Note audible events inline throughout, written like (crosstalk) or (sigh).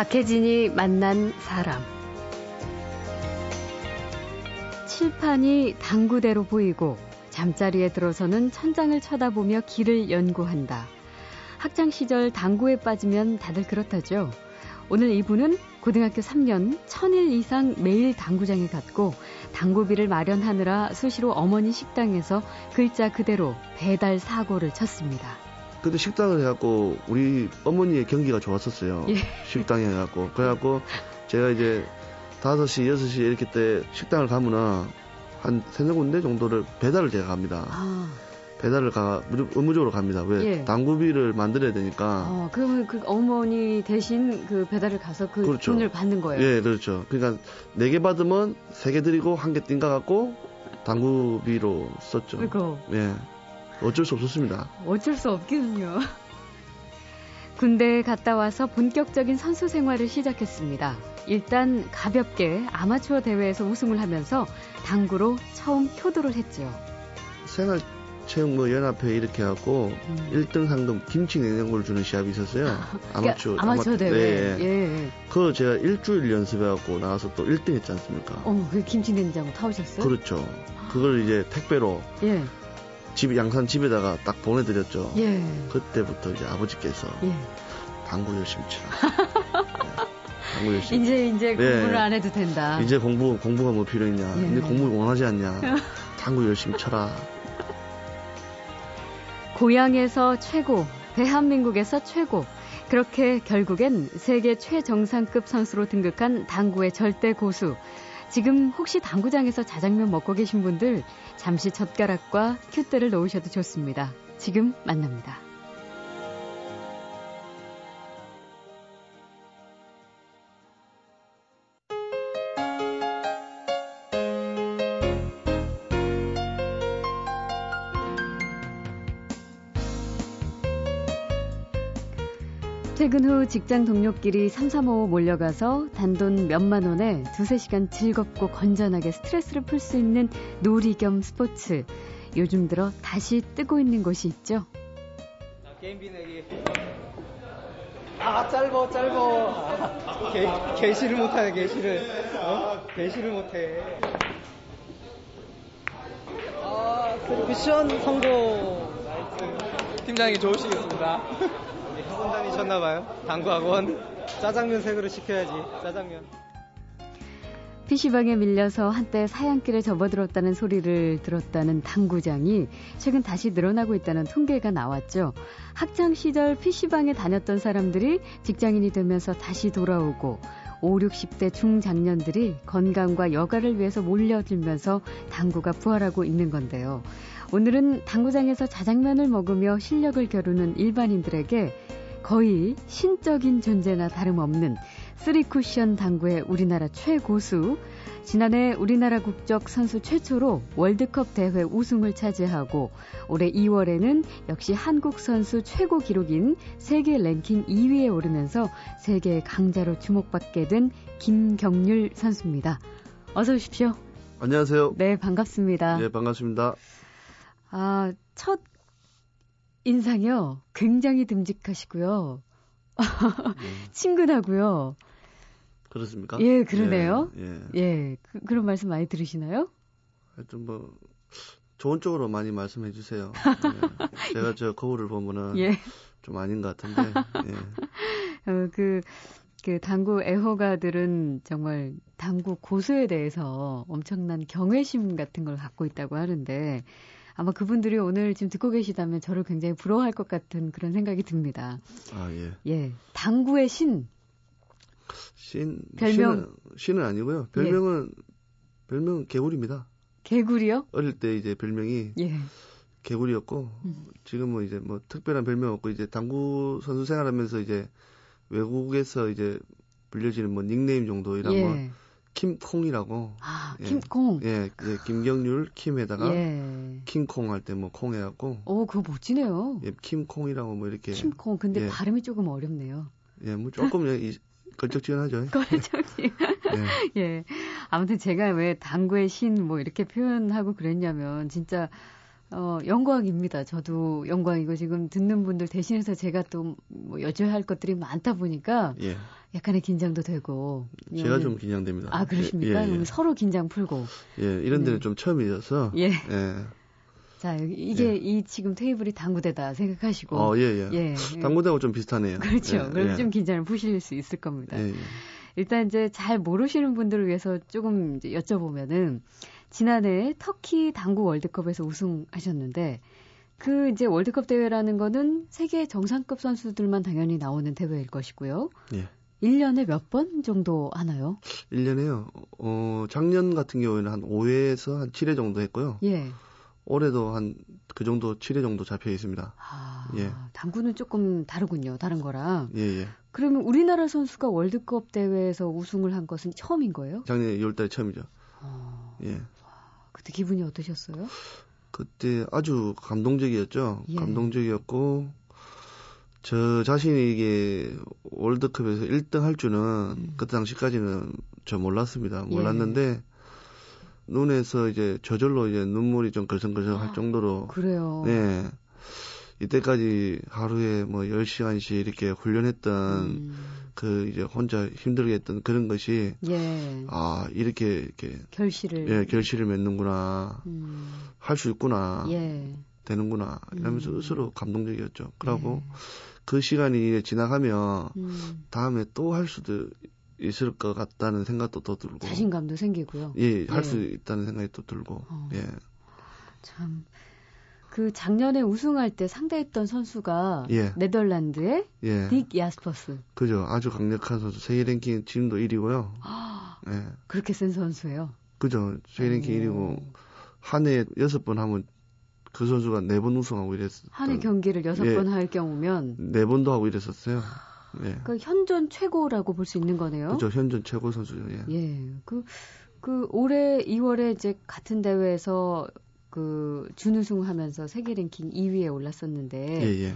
박혜진이 만난 사람. 칠판이 당구대로 보이고 잠자리에 들어서는 천장을 쳐다보며 길을 연구한다. 학창 시절 당구에 빠지면 다들 그렇다죠. 오늘 이분은 고등학교 3년 천일 이상 매일 당구장에 갔고 당구비를 마련하느라 수시로 어머니 식당에서 글자 그대로 배달 사고를 쳤습니다. 그때 식당을 해갖고 우리 어머니의 경기가 좋았었어요. 예. 식당에 해갖고 그래갖고 제가 이제 5시, 6시 이렇게 때 식당을 가면은 한 세네 군데 정도를 배달을 제가 갑니다. 아, 배달을 가 의무적으로 갑니다. 왜 예. 당구비를 만들어야 되니까. 어, 그러면 그 어머니 대신 그 배달을 가서 그 그렇죠. 돈을 받는 거예요. 예, 그렇죠. 그러니까 네 개 받으면 세 개 드리고 한 개 띵가 갖고 당구비로 썼죠. 그거 예. 어쩔 수 없었습니다. 어쩔 수 없겠군요. 군대에 갔다 와서 본격적인 선수 생활을 시작했습니다. 일단 가볍게 아마추어 대회에서 우승을 하면서 당구로 처음 효도를 했죠. 생활 체육뭐 연합회 이렇게 해갖고 음. 1등 상금 김치 냉장고를 주는 시합이 있었어요. 아마추어. 그러니까 아마추어 아마- 대회. 네, 예. 예. 그거 제가 일주일 연습해 갖고 나와서 또 1등 했지 않습니까? 어, 그 김치 냉장고 타오셨어요? 그렇죠. 그걸 이제 택배로 예. 집, 양산 집에다가 딱 보내드렸죠. 예. 그때부터 이제 아버지께서 예. 당구 열심히 치라. 네. 당구 열심히. 이제 이제 네. 공부를 안 해도 된다. 이제 공부, 공부가 뭐 필요했냐. 예. 이제 공부 원하지 않냐. (laughs) 당구 열심히 쳐라. 고향에서 최고, 대한민국에서 최고. 그렇게 결국엔 세계 최정상급 선수로 등극한 당구의 절대 고수. 지금 혹시 당구장에서 자장면 먹고 계신 분들 잠시 젓가락과 큐대를 놓으셔도 좋습니다. 지금 만납니다. 퇴근 후 직장 동료끼리 삼삼오오 몰려가서 단돈 몇만 원에 두세 시간 즐겁고 건전하게 스트레스를 풀 수 있는 놀이 겸 스포츠. 요즘 들어 다시 뜨고 있는 곳이 있죠. 자, 게임비 내기. 아, 짧어, 짧어. 아, 개, 개시를 못하네, 개시를. 어? 개시를 못해. 아, 미션 성공. nice. 팀장이 좋으시겠습니다. 네, 학원 다니셨나봐요. 당구학원. 짜장면 세 그릇 시켜야지, 짜장면. PC방에 밀려서 한때 사양길에 접어들었다는 소리를 들었다는 당구장이 최근 다시 늘어나고 있다는 통계가 나왔죠. 학창 시절 PC방에 다녔던 사람들이 직장인이 되면서 다시 돌아오고 5, 60대 중장년들이 건강과 여가를 위해서 몰려들면서 당구가 부활하고 있는 건데요. 오늘은 당구장에서 자장면을 먹으며 실력을 겨루는 일반인들에게 거의 신적인 존재나 다름없는 쓰리쿠션 당구의 우리나라 최고수, 지난해 우리나라 국적 선수 최초로 월드컵 대회 우승을 차지하고 올해 2월에는 역시 한국 선수 최고 기록인 세계 랭킹 2위에 오르면서 세계의 강자로 주목받게 된 김경률 선수입니다. 어서 오십시오. 안녕하세요. 네, 반갑습니다. 예, 반갑습니다. 아, 첫 인상이요. 굉장히 듬직하시고요. (laughs) 친근하고요. 그렇습니까? 예, 그러네요. 예. 예. 예, 그, 런 말씀 많이 들으시나요? 하여튼 뭐, 좋은 쪽으로 많이 말씀해 주세요. (laughs) 예. 제가 저 거울을 보면은 예. 좀 아닌 것 같은데, 예. (laughs) 어, 그, 그 당구 애호가들은 정말 당구 고수에 대해서 엄청난 경외심 같은 걸 갖고 있다고 하는데 아마 그분들이 오늘 지금 듣고 계시다면 저를 굉장히 부러워할 것 같은 그런 생각이 듭니다. 아, 예. 예. 당구의 신. 신, 별명. 신은, 신은 아니고요. 별명은, 별명은 개구리입니다. 개구리요? 어릴 때 이제 별명이 예. 개구리였고, 음. 지금은 이제 뭐 특별한 별명 없고, 이제 당구 선수 생활하면서 이제 외국에서 이제 불려지는 뭐 닉네임 정도 이런 예. 뭐 킴콩이라고. 아, 예. 김콩. 예, 이제 김경률 킴에다가 예. 킹콩 할 때 뭐 콩 해갖고, 오, 그거 멋지네요. 예, 킴콩이라고 뭐 이렇게. 김콩. 근데 예. 발음이 조금 어렵네요. 예, 뭐 조금 이, 걸쩍지근하죠. (laughs) 걸정이. (laughs) 예. 예. 아무튼 제가 왜 당구의 신 뭐 이렇게 표현하고 그랬냐면 진짜 어, 영광입니다. 저도 영광이고 지금 듣는 분들 대신해서 제가 또 뭐 여쭤야 할 것들이 많다 보니까 예. 약간의 긴장도 되고. 제가 예. 좀 긴장됩니다. 아, 그러십니까? 예, 예. 그럼 서로 긴장 풀고. 예, 이런 데는 네. 좀 처음이어서. 예. 예. 자, 이게 이 지금 테이블이 당구대다 생각하시고. 어, 예, 예. 예. 당구대하고 좀 비슷하네요. 그렇죠. 예, 그럼 예. 좀 긴장을 푸실 수 있을 겁니다. 예, 예. 일단 이제 잘 모르시는 분들을 위해서 조금 이제 여쭤보면은 지난해 터키 당구 월드컵에서 우승하셨는데 그 이제 월드컵 대회라는 거는 세계 정상급 선수들만 당연히 나오는 대회일 것이고요. 예. 1년에 몇 번 정도 하나요? 1년에요. 어, 작년 같은 경우에는 한 5회에서 한 7회 정도 했고요. 예. 올해도 한 그 정도 7회 정도 잡혀 있습니다. 아, 예. 당구는 조금 다르군요. 다른 거랑. 예, 예. 그러면 우리나라 선수가 월드컵 대회에서 우승을 한 것은 처음인 거예요? 작년에 2월 달에 처음이죠. 어, 예. 그때 기분이 어떠셨어요? 그때 아주 감동적이었죠. 예. 감동적이었고 저 자신이 이게 월드컵에서 1등 할 줄은 음. 그때 당시까지는 저 몰랐습니다. 예. 몰랐는데 눈에서 이제 저절로 이제 눈물이 좀 걸성걸성할 아, 정도로 그래요. 네. 이때까지 하루에 뭐 10시간씩 이렇게 훈련했던 음, 그 이제 혼자 힘들게 했던 그런 것이 예. 아, 이렇게 이렇게 결실을. 예, 결실을 맺는구나. 음, 할수 있구나. 예. 되는구나. 이러면서 음. 스스로 감동적이었죠. 그러고 예. 그 시간이 지나가면 음, 다음에 또 할 수도 있을 것 같다는 생각도 또 들고. 자신감도 생기고요. 예, 할 예. 수 있다는 생각이 또 들고. 어. 예. 참. 그 작년에 우승할 때 상대했던 선수가 예. 네덜란드의 예. 딕 야스퍼스. 그죠. 아주 강력한 선수. 세계 랭킹 지금도 1위고요. 예. 그렇게 센 선수예요. 그죠. 세계 랭킹 오. 1위고 한 해에 여섯 번 하면 그 선수가 네번 우승하고 이랬어. 한해 경기를 여섯 예. 번할 경우면 네 번도 하고 이랬었어요. 예. 그 현존 최고라고 볼 수 있는 거네요. 그죠. 현존 최고 선수죠. 예. 예. 그, 그 올해 2월에 이제 같은 대회에서 그 준우승 하면서 세계 랭킹 2위에 올랐었는데 예, 예.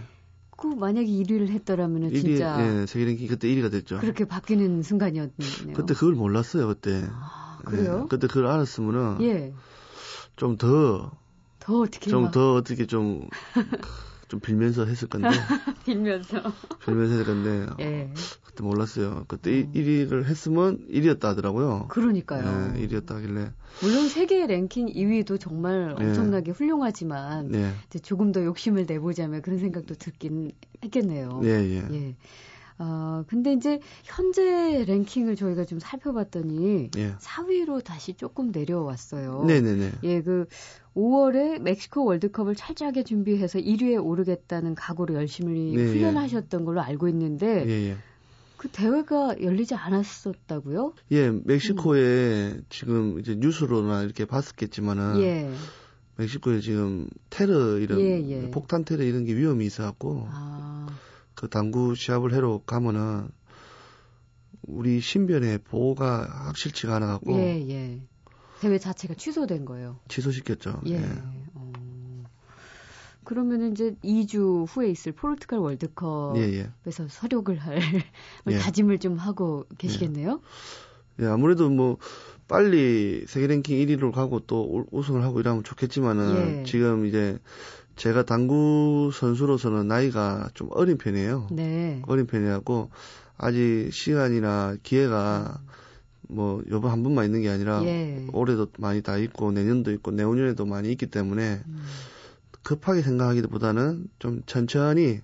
그 만약에 1위를 했더라면은 1위, 진짜 예, 세계 랭킹 그때 1위가 됐죠. 그렇게 바뀌는 순간이었네요. 그때 그걸 몰랐어요, 그때. 아, 그래요? 예, 그때 그걸 알았으면은 예. 좀 더, 더 어떻게 좀막더 어떻게 좀, (laughs) 좀 빌면서 했을 건데, (laughs) 빌면서 빌면서 했을 건데, 예. 그때 몰랐어요. 그때 음. 1위를 했으면 1위였다 하더라고요. 그러니까요. 예, 1위였다 하길래, 물론 세계 랭킹 2위도 정말 예. 엄청나게 훌륭하지만 네. 이제 조금 더 욕심을 내보자면 그런 생각도 듣긴 했겠네요. 예, 예. 예. 아, 근데 이제 현재 랭킹을 저희가 좀 살펴봤더니 예. 4위로 다시 조금 내려왔어요. 네네네. 예, 그 5월에 멕시코 월드컵을 철저하게 준비해서 1위에 오르겠다는 각오로 열심히 네, 훈련하셨던 걸로 알고 있는데 예, 예. 그 대회가 열리지 않았었다고요? 예, 멕시코에 지금 이제 뉴스로나 이렇게 봤었겠지만은, 예. 멕시코에 지금 테러 이런, 예, 예. 폭탄 테러 이런 게 위험이 있어갖고, 아, 그 당구 시합을 하러 가면은 우리 신변의 보호가 확실치가 않아 갖고 예, 예. 대회 자체가 취소된 거예요. 취소시켰죠. 예. 예. 어. 그러면은 이제 2주 후에 있을 포르투갈 월드컵에서 예, 예. 서력을 할 예. (laughs) 다짐을 좀 하고 계시겠네요. 예, 아무래도 뭐 빨리 세계 랭킹 1위로 가고 또 우- 우승을 하고 이러면 좋겠지만은 예. 지금 이제 제가 당구 선수로서는 나이가 좀 어린 편이에요. 네. 어린 편이라고 아직 시간이나 기회가 뭐 요번 한 번만 있는 게 아니라 예. 올해도 많이 다 있고 내년도 있고 내후년에도 많이 있기 때문에 음, 급하게 생각하기보다는 좀 천천히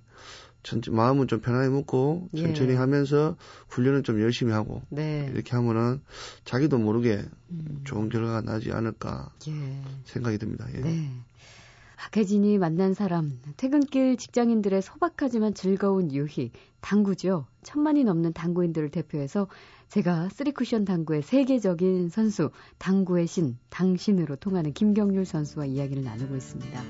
천 마음은 좀 편하게 먹고 예. 천천히 하면서 훈련을 좀 열심히 하고 네. 이렇게 하면은 자기도 모르게 음, 좋은 결과가 나지 않을까 예. 생각이 듭니다. 예. 네. 박혜진이 만난 사람, 퇴근길 직장인들의 소박하지만 즐거운 유희, 당구죠. 천만이 넘는 당구인들을 대표해서 제가 쓰리쿠션 당구의 세계적인 선수, 당구의 신, 당신으로 통하는 김경률 선수와 이야기를 나누고 있습니다.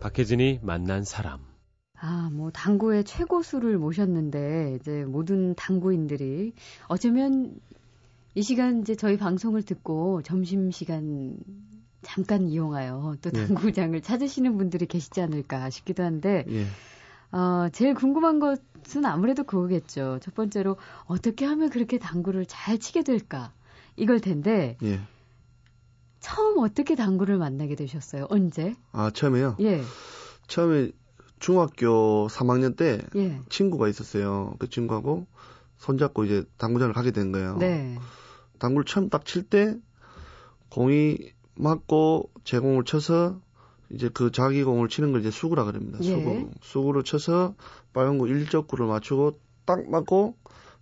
박혜진이 만난 사람. 아, 뭐, 당구의 최고수를 모셨는데, 이제 모든 당구인들이 어쩌면 이 시간 이제 저희 방송을 듣고 점심 시간 잠깐 이용하여 또 네. 당구장을 찾으시는 분들이 계시지 않을까 싶기도 한데, 예. 어, 제일 궁금한 것은 아무래도 그거겠죠. 첫 번째로 어떻게 하면 그렇게 당구를 잘 치게 될까? 이걸 텐데, 예. 처음 어떻게 당구를 만나게 되셨어요? 언제? 아 처음에요. 예. 처음에 중학교 3학년 때 예. 친구가 있었어요. 그 친구하고 손잡고 이제 당구장을 가게 된 거예요. 네. 당구를 처음 딱 칠 때 공이 맞고 제 공을 쳐서 이제 그 자기 공을 치는 걸 이제 수구라 그럽니다. 예. 수구. 수구를 쳐서 빨간 구 일적구를 맞추고 딱 맞고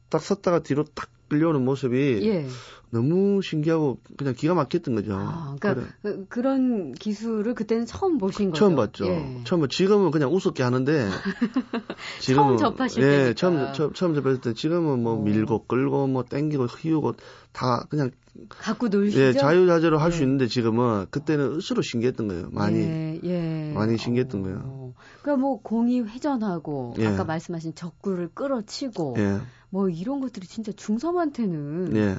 딱 섰다가 뒤로 딱 끌려오는 모습이 예. 너무 신기하고 그냥 기가 막혔던 거죠. 아, 그러니까 그래. 그, 런 기술을 그때는 처음 보신 거죠. 처음 봤죠. 예. 처음 봐. 지금은 그냥 우습게 하는데 (laughs) 처음 접하실 예, 때니까. 처음 처음, 처음 접했을 때 지금은 뭐 어. 밀고 끌고 뭐 땡기고 휘우고 다 그냥 갖고 놀시죠. 예, 자유자재로 할수 예. 있는데 지금은 그때는 스스로 신기했던 거예요. 많이. 예, 예. 많이 신기했던 어. 거예요. 그러니까 뭐 공이 회전하고 예. 아까 말씀하신 적구를 끌어치고 예. 뭐 이런 것들이 진짜 중섬한테는 예.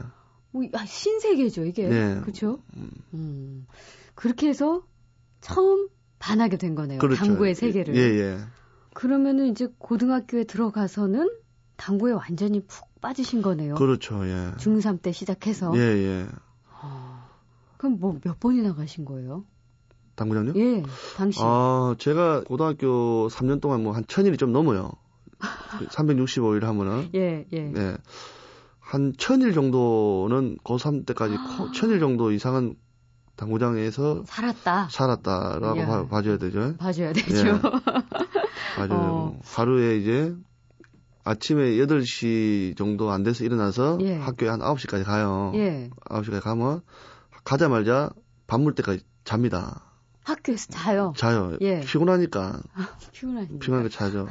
뭐 아, 신세계죠 이게 네. 그렇죠? 음. 그렇게 해서 처음 반하게 된 거네요. 그렇죠. 당구의 세계를. 예, 예. 그러면은 이제 고등학교에 들어가서는 당구에 완전히 푹 빠지신 거네요. 그렇죠. 예. 중3 때 시작해서. 예, 예. 아, 그럼 뭐 몇 번이나 가신 거예요? 당구장요? 예, 당시. 아, 제가 고등학교 3년 동안 뭐 한 천일이 좀 넘어요. 365일 하면은. 예, 예. 네. 한 천일 정도는 고3 때까지 아. 천일 정도 이상은 당구장에서 살았다. 살았다라고 이야. 봐, 봐줘야 되죠. 봐줘야 되죠. 예. (laughs) 봐줘야 어. 하루에 이제 아침에 8시 정도 안 돼서 일어나서 예. 학교에 한 9시까지 가요. 예. 9시까지 가면 가자마자 밥 먹을 때까지 잡니다. 학교에서 자요. 자요. 예. 피곤하니까. 피곤하니까. 피곤하니까 자죠.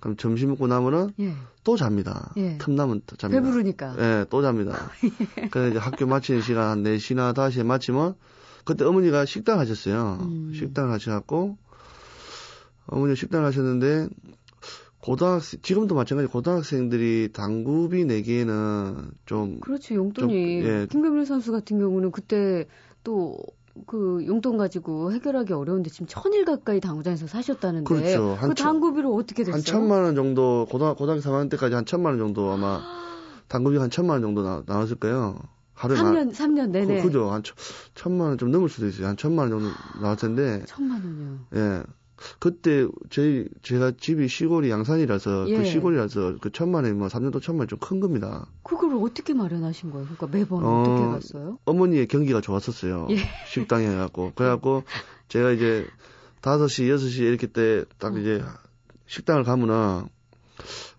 그럼 점심 먹고 나면은 예. 또 잡니다. 예. 틈나면 또 잡니다. 배부르니까. 예, 또 잡니다. (laughs) 그래서 이제 학교 마치는 시간 한 4시나 5시에 마치면 그때 어머니가 식당 하셨어요. 음. 식당 하셔갖고 어머니 식당 하셨는데 고등학생 지금도 마찬가지 고등학생들이 당구비 내기에는 좀 그렇죠. 용돈이. 좀, 예. 김경민 선수 같은 경우는 그때 또그 용돈 가지고 해결하기 어려운데 지금 천일 가까이 당구장에서 사셨다는데 그렇죠. 한그 천- 당구비로 어떻게 됐어요? 한 천만 원 정도 고등 고등학교 3학년 때까지 한 천만 원 정도 아마 (gasps) 당구비 한 천만 원 정도 나, 나왔을 거예요. 하루에 3년 3년 내내 그, 그죠 한 천, 천만 원 좀 넘을 수도 있어요. 한 천만 원 정도 나왔을 텐데 천만 원이요. 예. 그때 저희 제가 집이 시골이 양산이라서 예. 그 시골이라서 그 천만 원이 뭐 3년 동 천만 원이 좀큰 겁니다. 그걸 어떻게 마련하신 거예요? 그러니까 매번 어, 어... 떻게 갔어요? 어머니의 경기가 좋았었어요. 예. 식당에 해갖고 그래갖고 제가 이제 5시 6시 이렇게 때딱 어. 이제 식당을 가면은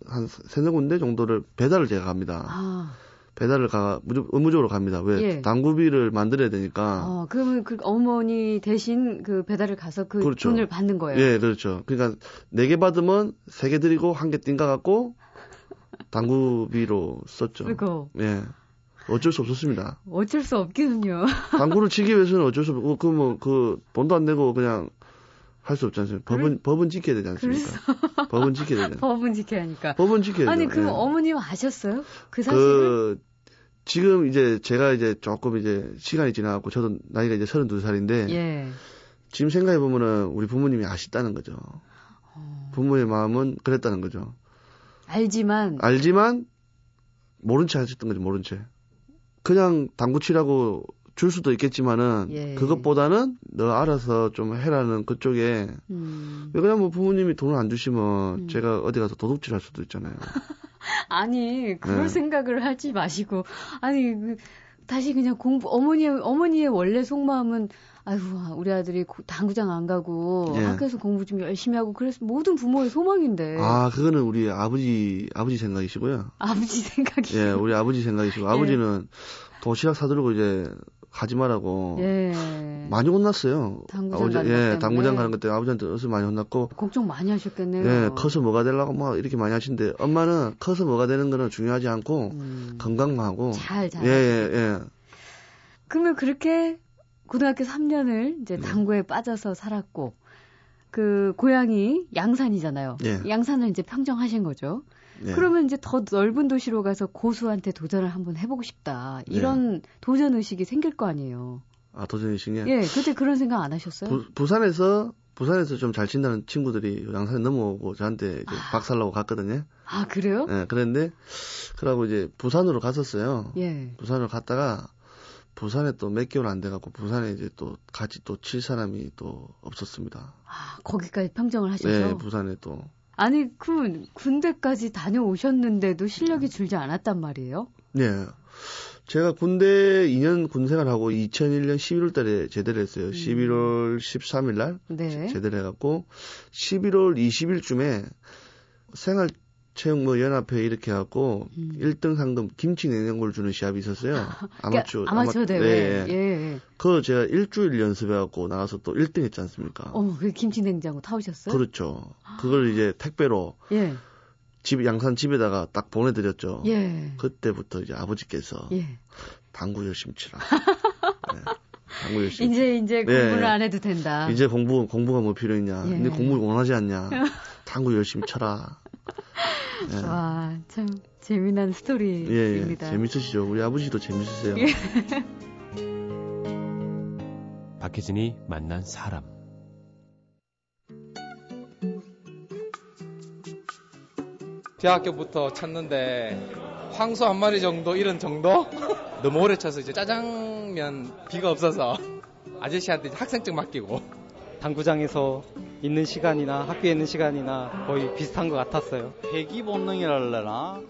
한 세네 군데 정도를 배달을 제가 갑니다. 아, 배달을 가 무조, 의무적으로 갑니다. 왜 예. 당구비를 만들어야 되니까. 어, 그러면 그 어머니 대신 그 배달을 가서 그 그렇죠. 돈을 받는 거예요. 예, 그렇죠. 그러니까 네 개 받으면 세 개 드리고 한 개 띵가 갖고 당구비로 썼죠. 그리고 예. 어쩔 수 없었습니다. 어쩔 수 없겠군요. (laughs) 당구를 치기 위해서는 어쩔 수 없고 그 뭐 그 돈도 안 내고 그냥 할 수 없지 않습니까? 법은 법은 지켜야 되지 않습니까? (laughs) 법은 지켜야 되잖아요. 법은 지켜야 하니까. 법은 지켜야 아니. 그럼 예. 어머님 아셨어요? 그 사실을? 그 지금 이제 제가 이제 조금 이제 시간이 지나갖고 저도 나이가 이제 32살인데 예. 지금 생각해 보면은 우리 부모님이 아시다는 거죠. 어, 부모의 마음은 그랬다는 거죠. 알지만 알지만 모른 채 하셨던 거죠. 모른 채. 그냥 당구 치라고 줄 수도 있겠지만은 예. 그것보다는 너 알아서 좀 해라는 그쪽에 음. 왜 그냥 뭐 부모님이 돈을 안 주시면 음. 제가 어디 가서 도둑질 할 수도 있잖아요. (laughs) 아니 그럴 네. 생각을 하지 마시고 아니 그, 다시 그냥 공부 어머니의 어머니의 원래 속마음은 아이고 우리 아들이 고- 당구장 안 가고 예. 학교에서 공부 좀 열심히 하고 그래서 모든 부모의 소망인데 아, 그거는 우리 아버지 아버지 생각이시고요. 아버지 (laughs) 생각이 예, 우리 아버지 생각이시고 예. 아버지는 도시락 사들고 이제 가지 말라고 예 많이 혼났어요. 당구장 아버지, 가는 것 예, 때문에. 당구장 가는 것 때문에 아버지한테 어서 많이 혼났고 걱정 많이 하셨겠네요. 예, 커서 뭐가 되려고 막 이렇게 많이 하신데 엄마는 커서 뭐가 되는 거는 중요하지 않고 음, 건강만 하고 잘 잘. 예, 예, 예. 그러면 그렇게 고등학교 3년을 이제 네. 당구에 빠져서 살았고 그 고향이 양산이잖아요. 예. 양산을 이제 평정하신 거죠. 예. 그러면 이제 더 넓은 도시로 가서 고수한테 도전을 한번 해보고 싶다. 네. 이런 도전 의식이 생길 거 아니에요. 아, 도전이신 게 예, 그때 그런 생각 안 하셨어요? 부, 부산에서 부산에서 좀 잘 친다는 친구들이 양산에 넘어오고 저한테 이제 박살나고 갔거든요. 아 그래요? 예, 그랬는데 그러고 이제 부산으로 갔었어요. 예. 부산으로 갔다가 부산에 또 몇 개월 안 돼갖고 부산에 이제 또 같이 또 칠 사람이 또 없었습니다. 아, 거기까지 평정을 하셔서. 네, 부산에 또. 아니, 그 군대까지 다녀오셨는데도 실력이 줄지 않았단 말이에요? 네. 제가 군대 2년 군 생활하고 2001년 11월 달에 제대를 했어요. 음. 11월 13일 날 네. 제대를 해갖고 11월 20일쯤에 생활 체육뭐 연합회 이렇게 해갖고 음. 1등 상금 김치 냉장고를 주는 시합이 있었어요. 아마추어 (laughs) 그러니까 아마추어 아마- 대회. 네. 예. 그거 제가 일주일 연습해 갖고 나가서 또 1등 했지 않습니까? 어, 그 김치 냉장고 타오셨어요? 그렇죠. 그걸 이제 택배로 (gasps) 예. 집 양산 집에다가 딱 보내 드렸죠. 예. 그때부터 이제 아버지께서 예. 당구 열심히 치라. 네. (laughs) 당구 열심히. 이제 이제 네. 공부를 안 해도 된다. 이제 공부 공부가 뭐 필요 있냐? 예. 근데 공부를 원하지 않냐? (laughs) 당구 열심히 쳐라. 예. 와, 참 재미난 예, 예. 스토리입니다. 재밌으시죠? 우리 아버지도 재밌으세요. 예. (laughs) 박혜진이 만난 사람. 대학교부터 쳤는데 황소 한 마리 정도 이런 정도 (laughs) 너무 오래 쳐서 이제 짜장면 비가 없어서 아저씨한테 학생증 맡기고 당구장에서 있는 시간이나 학교에 있는 시간이나 거의 비슷한 것 같았어요. 회귀 본능이랄래나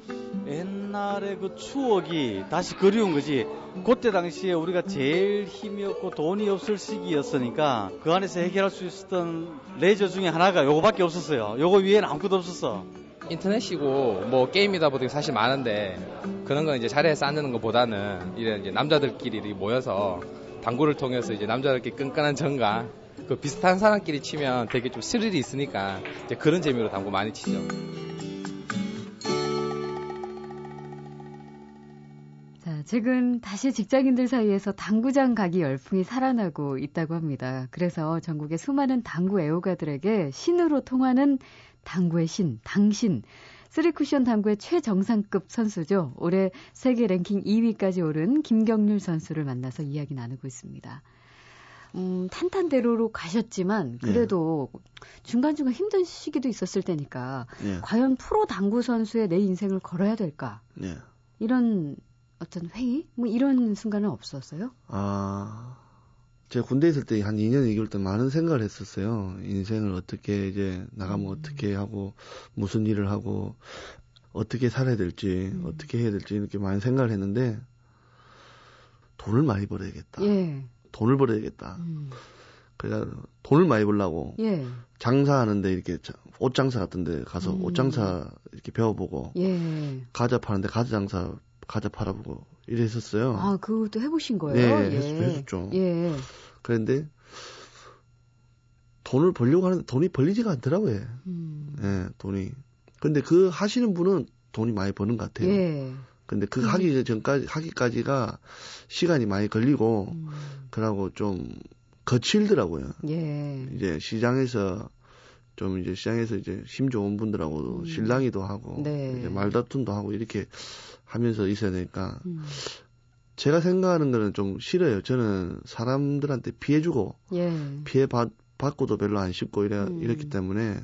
옛날에 그 추억이 다시 그리운 거지. 그때 당시에 우리가 제일 힘이 없고 돈이 없을 시기였으니까 그 안에서 해결할 수 있었던 레저 중에 하나가 요거밖에 없었어요. 요거 위에는 아무것도 없었어. 인터넷이고 뭐 게임이다 보니 사실 많은데 그런 건 이제 자리에 쌓는 것보다는 이런 이제 남자들끼리 모여서 당구를 통해서 이제 남자들끼리 끈끈한 정과 그 비슷한 사람끼리 치면 되게 좀 스릴이 있으니까 이제 그런 재미로 당구 많이 치죠. 자, 최근 다시 직장인들 사이에서 당구장 가기 열풍이 살아나고 있다고 합니다. 그래서 전국의 수많은 당구 애호가들에게 신으로 통하는 당구의 신, 당신. 쓰리쿠션 당구의 최정상급 선수죠. 올해 세계 랭킹 2위까지 오른 김경률 선수를 만나서 이야기 나누고 있습니다. 음, 탄탄대로로 가셨지만 그래도 중간중간 힘든 시기도 있었을 테니까 예. 과연 프로 당구 선수의 내 인생을 걸어야 될까? 예. 이런 어떤 회의? 뭐 이런 순간은 없었어요? 아, 제가 군대 있을 때 한 2년 2개월 동안 많은 생각을 했었어요. 인생을 어떻게 이제 나가면 음. 어떻게 하고 무슨 일을 하고 어떻게 살아야 될지 음. 어떻게 해야 될지 이렇게 많이 생각을 했는데 돈을 많이 벌어야겠다. 예. 돈을 벌어야겠다. 음. 그래서 돈을 많이 벌라고 예. 장사하는데 이렇게 자- 옷 장사 같은데 가서 음. 옷 장사 이렇게 배워보고 예. 과자 파는데 과자 장사 과자 팔아보고 이랬었어요. 아, 그것도 해보신 거예요? 네, 예. 했- 했었죠. 예. 그런데 돈을 벌려고 하는데 돈이 벌리지가 않더라고요. 음. 예, 돈이. 근데 그 하시는 분은 돈이 많이 버는 것 같아요. 예. 근데 그 음. 하기 전까지 하기까지가 시간이 많이 걸리고 음. 그러고 좀 거칠더라고요. 예. 이제 시장에서 좀 이제 시장에서 이제 힘 좋은 분들하고 음. 실랑이도 하고 네. 이제 말다툼도 하고 이렇게 하면서 있어야 되니까 음. 제가 생각하는 거는 좀 싫어요. 저는 사람들한테 피해주고 예. 피해 받, 받고도 별로 안 쉽고 이래, 음. 이랬기 때문에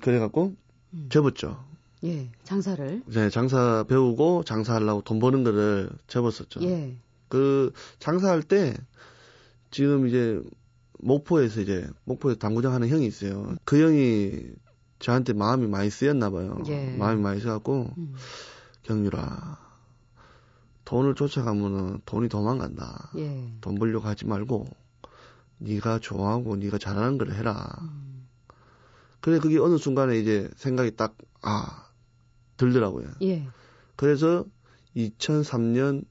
그래갖고 음. 접었죠. 예. 장사를. 이제 장사 배우고 장사하려고 돈 버는 거를 접었었죠. 예. 그 장사할 때 지금 이제 목포에서 이제 목포에서 당구장 하는 형이 있어요. 그 형이 저한테 마음이 많이 쓰였나 봐요. 예. 마음이 많이 쓰였고 음. 경유라 돈을 쫓아가면은 돈이 도망간다. 예. 돈 벌려고 하지 말고 네가 좋아하고 네가 잘하는 걸 해라. 음. 그래 그게 어느 순간에 이제 생각이 딱 아 들더라고요. 예. 그래서 2003년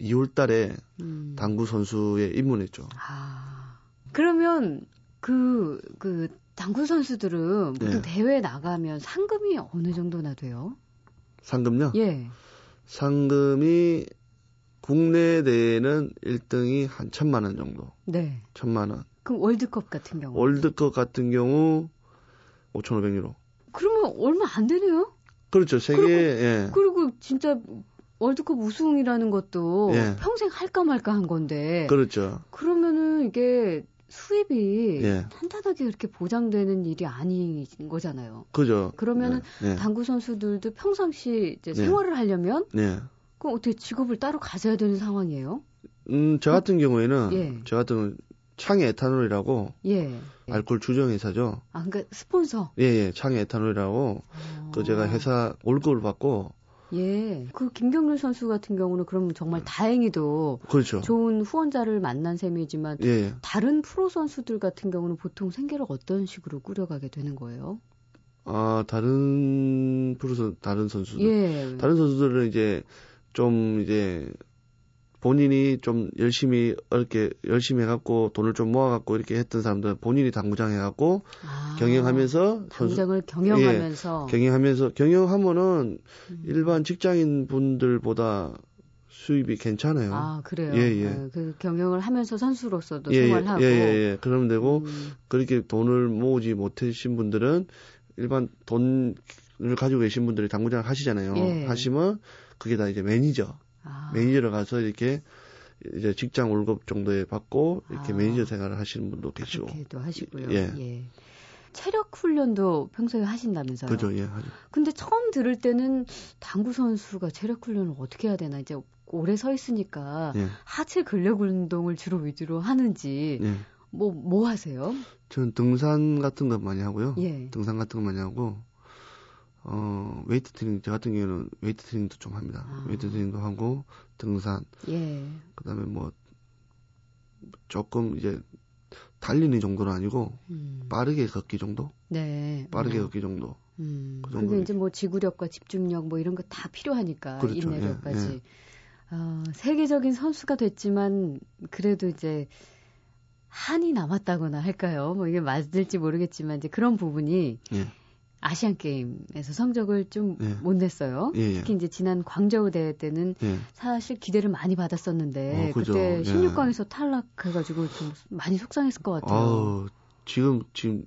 2월 달에 음. 당구 선수에 입문했죠. 아. 그러면 그, 그, 당구 선수들은 보통 네. 대회 나가면 상금이 어느 정도나 돼요? 상금요? 예. 상금이 국내 대회는 1등이 한 천만 원 정도. 네. 천만 원. 그럼 월드컵 같은 경우? 월드컵 같은 경우 5,500유로. 그러면 얼마 안 되네요? 그렇죠. 세계 그리고- 예. 그리고 진짜 월드컵 우승이라는 것도 예. 평생 할까 말까 한 건데. 그렇죠. 그러면은 이게 수입이 예. 탄탄하게 그렇게 보장되는 일이 아닌 거잖아요. 그죠. 그러면은 네. 당구 선수들도 평상시 이제 네. 생활을 하려면 네. 그럼 어떻게 직업을 따로 가져야 되는 상황이에요? 음, 저 같은 경우에는 예. 저 같은 창의 에탄올이라고 예. 알코올 주정 회사죠. 아, 그러니까 스폰서. 예, 예. 창의 에탄올이라고 어. 그 제가 회사 월급을 받고 예. 그 김경률 선수 같은 경우는 그럼 정말 다행히도 그렇죠. 좋은 후원자를 만난 셈이지만 예, 예. 다른 프로 선수들 같은 경우는 보통 생계를 어떤 식으로 꾸려가게 되는 거예요? 아, 다른 프로 선 다른 선수들 예. 다른 선수들은 이제 좀 이제 본인이 좀 열심히 이렇게 열심히 해갖고 돈을 좀 모아갖고 이렇게 했던 사람들은 본인이 당구장 해갖고 아, 경영하면서 당장을 경영하면서 경영하면서 경영하면은 음. 일반 직장인 분들보다 수입이 괜찮아요. 아 그래요. 예, 예. 어, 그 경영을 하면서 선수로서도 예, 예, 생활하고. 예, 예, 예. 그러면 되고 음, 그렇게 돈을 모으지 못하신 분들은 일반 돈을 가지고 계신 분들이 당구장을 하시잖아요. 예. 하시면 그게 다 이제 매니저, 아, 매니저로 가서 이렇게 이제 직장 월급 정도에 받고 이렇게 아. 매니저 생활을 하시는 분도 계시고. 그렇게도 하시고요. 예. 예. 체력 훈련도 평소에 하신다면서요? 그죠, 예, 하죠. 근데 처음 들을 때는 당구 선수가 체력 훈련을 어떻게 해야 되나 이제 오래 서 있으니까 예, 하체 근력 운동을 주로 위주로 하는지 예. 뭐뭐 하세요? 저는 등산 같은 거 많이 하고요. 예. 등산 같은 거 많이 하고, 어, 웨이트 트레이닝, 저 같은 경우는 웨이트 트레이닝도 좀 합니다. 아. 웨이트 트레이닝도 하고, 등산, 예. 그 다음에 뭐, 조금 이제, 달리는 정도는 아니고, 음. 빠르게 걷기 정도? 네. 빠르게 어. 걷기 정도. 음. 그 정도는 이제 뭐 지구력과 집중력 뭐 이런 거 다 필요하니까 그렇죠. 인내력까지. 예, 어, 세계적인 선수가 됐지만 그래도 이제 한이 남았다거나 할까요? 뭐 이게 맞을지 모르겠지만 이제 그런 부분이 예, 아시안 게임에서 성적을 좀못 예. 냈어요. 예, 예. 특히 이제 지난 광저우 대회 때는 예. 사실 기대를 많이 받았었는데 어. 그때 예. 16강에서 탈락해가지고 좀 많이 속상했을 것 같아요. 아우, 지금, 지금,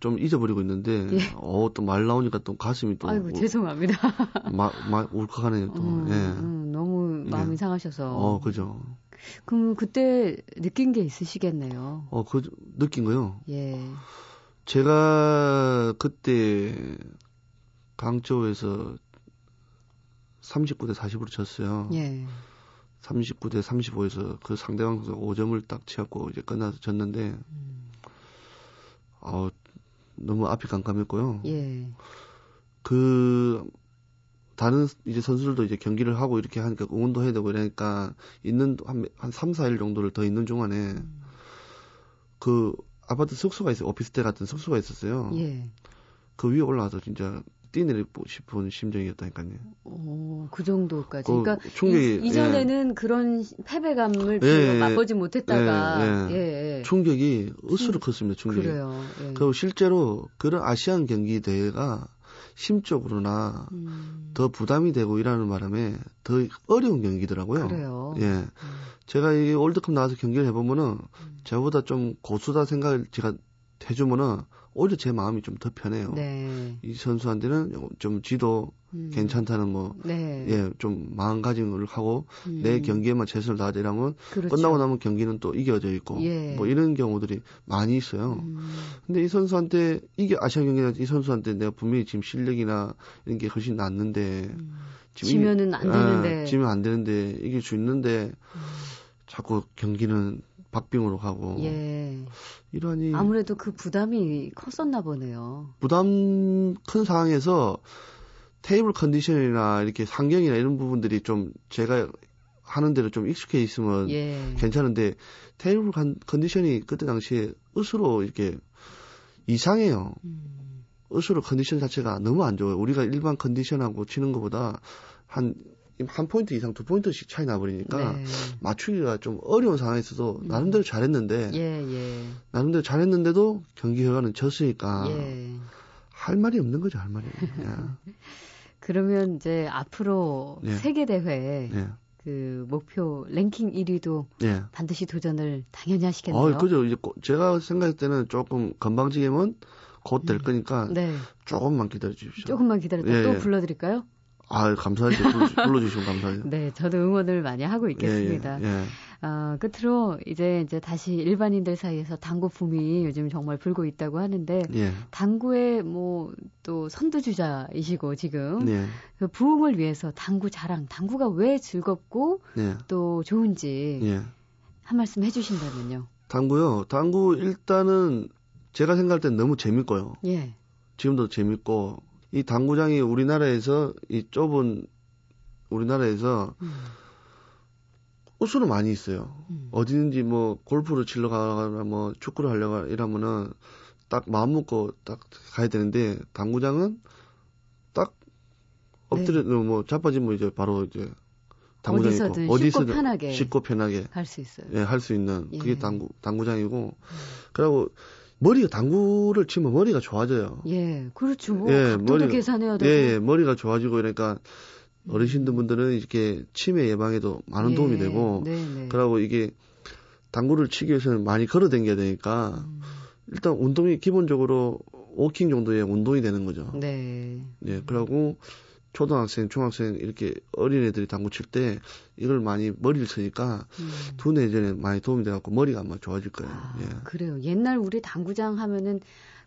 좀 잊어버리고 있는데, 예. 어, 또 말 나오니까 또 가슴이 또, 아이고 우- 죄송합니다. (laughs) 마, 마, 울컥하네요, 또. 음, 예. 음, 너무 마음이 예. 상하셔서. 어, 그죠. 그럼 그때 느낀 게 있으시겠네요. 어, 그, 느낀 거요. 예. 제가 그때 강저우에서 39대 40으로 졌어요. 예. 39대 35에서 그 상대방 선수가 5점을 딱 치갖고 이제 끝나서 졌는데, 음, 어, 너무 앞이 깜깜했고요. 예. 그, 다른 이제 선수들도 이제 경기를 하고 이렇게 하니까 응원도 해야 되고 이러니까 있는 한, 한 3, 4일 정도를 더 있는 중간에 음. 그 아파트 숙소가 있어요. 오피스텔 같은 숙소가 있었어요. 예. 그 위에 올라가서 진짜 뛰내리고 싶은 심정이었다니까요. 오, 그 정도까지. 그 그러니까 충격이 이, 전에는 그런 패배감을 예, 별로 예, 맛보지 못했다가 예, 예, 예. 충격이 으스로 컸습니다. 충격이. 그래요. 예. 그리고 실제로 그런 아시안 경기 대회가 심적으로나 음, 더 부담이 되고 이라는 바람에 더 어려운 경기더라고요. 그래요. 예. 음, 제가 이 월드컵 나와서 경기를 해보면은 음. 저보다 좀 고수다 생각을 제가 해주면은 오히려 제 마음이 좀 더 편해요. 네. 이 선수한테는 좀 지도 음, 괜찮다는 뭐, 네. 예, 좀 마음가짐을 하고 음, 내 경기에만 최선을 다하자 이러면 그렇죠. 끝나고 나면 경기는 또 이겨져 있고 예. 뭐 이런 경우들이 많이 있어요. 음, 근데 이 선수한테 이게 아시안 경기나 이 선수한테 내가 분명히 지금 실력이나 이런 게 훨씬 낫는데 음. 지금 지면은 안 되는데. 아, 지면 안 되는데 이길 수 있는데 음, 자꾸 경기는 박빙으로 가고 예. 이러니 아무래도 그 부담이 컸었나 보네요. 부담 큰 상황에서 테이블 컨디션이나 이렇게 상경이나 이런 부분들이 좀 제가 하는 대로 좀 익숙해 있으면 예. 괜찮은데 테이블 컨- 컨디션이 그때 당시에 으스로 이렇게 이상해요. 음, 으스로 컨디션 자체가 너무 안 좋아요. 우리가 일반 컨디션하고 치는 것보다 한, 한 포인트 이상 두 포인트씩 차이 나버리니까 네. 맞추기가 좀 어려운 상황에서도 음. 나름대로 잘했는데 예, 예. 나름대로 잘했는데도 경기 결과는 졌으니까 예. 할 말이 없는 거죠, 할 말이. 예. (laughs) 그러면 이제 앞으로 예. 세계 대회 예. 그 목표 랭킹 1위도 예. 반드시 도전을 당연히 하시겠네요. 어, 그죠. 이제 꼭- 제가 생각할 때는 조금 건방지게면 곧될 음. 거니까 네. 조금만 기다려 주십시오. 조금만 기다렸다 예, 또 예. 불러드릴까요? 아, 감사하죠. 불러주- 불러주시면 감사하죠. 네, 저도 응원을 많이 하고 있겠습니다. 예, 예, 예. 어, 끝으로 이제 이제 다시 일반인들 사이에서 당구 붐이 요즘 정말 불고 있다고 하는데 예. 당구의 뭐 또 선두주자이시고 지금 네. 그 부흥을 위해서 당구 자랑, 당구가 왜 즐겁고 네. 또 좋은지 예. 한 말씀 해주신다면요. 당구요. 당구 일단은 제가 생각할 땐 너무 재밌고요. 예. 지금도 재밌고 이 당구장이 우리나라에서 이 좁은 우리나라에서 음, 우수는 많이 있어요. 음. 어디든지 뭐 골프를 치러 가거나 뭐 축구를 하려고 이러면은 딱 마음 먹고 딱 가야 되는데 당구장은 딱 엎드려 뭐 자빠지면 이제 바로 이제 당구장이 네. 어디서든 있고 쉽고 편하게 쉽고 편하게 할 수 있어요. 예, 할 수 있는 예. 그게 당구 당구장이고 그리고 머리가 당구를 치면 머리가 좋아져요. 예, 그렇죠. 뭐 예, 각도도 머리가- 계산해야 예, 되고. 예, 머리가 좋아지고 그러니까 어르신들 분들은 이렇게 치매 예방에도 많은 도움이 예, 되고 네, 네. 그러고 이게 당구를 치기 위해서는 많이 걸어 다녀야 되니까 음, 일단 운동이 기본적으로 5킹 정도의 운동이 되는 거죠. 네. 예, 그러고 초등학생, 중학생 이렇게 어린 애들이 당구 칠 때 이걸 많이 머리를 쓰니까 음. 두뇌 내전에 많이 도움이 돼갖고 머리가 아마 좋아질 거예요. 아, 예. 그래요. 옛날 우리 당구장 하면은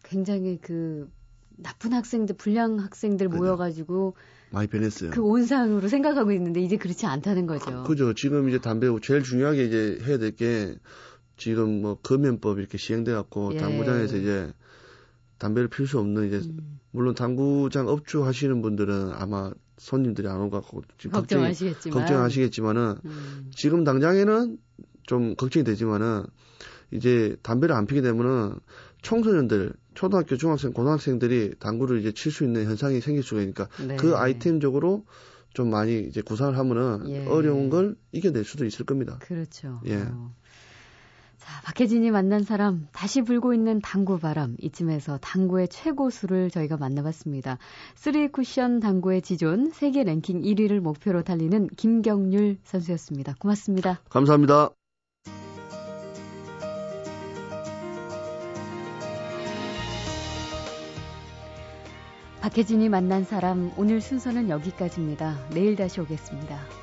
굉장히 그 나쁜 학생들, 불량 학생들 그죠. 모여가지고 많이 변했어요. 그 온상으로 생각하고 있는데 이제 그렇지 않다는 거죠. 그죠. 지금 이제 담배 제일 중요하게 이제 해야 될 게 지금 뭐 금연법 이렇게 시행돼 갖고 예. 당구장에서 이제 담배를 필 수 없는 이제 음, 물론 당구장 업주 하시는 분들은 아마 손님들이 안 오고 걱정이 걱정하시겠지만. 걱정하시겠지만은 음, 지금 당장에는 좀 걱정이 되지만은 이제 담배를 안 피게 되면은 청소년들 초등학교 중학생 고등학생들이 당구를 이제 칠 수 있는 현상이 생길 수가 있으니까 네. 그 아이템적으로 좀 많이 이제 구상을 하면은 예. 어려운 걸 이겨낼 수도 있을 겁니다. 그렇죠. 예. 어. 자, 박혜진이 만난 사람, 다시 불고 있는 당구 바람. 이쯤에서 당구의 최고수를 저희가 만나봤습니다. 3 쿠션 당구의 지존, 세계 랭킹 1위를 목표로 달리는 김경률 선수였습니다. 고맙습니다. 감사합니다. 박혜진이 만난 사람, 오늘 순서는 여기까지입니다. 내일 다시 오겠습니다.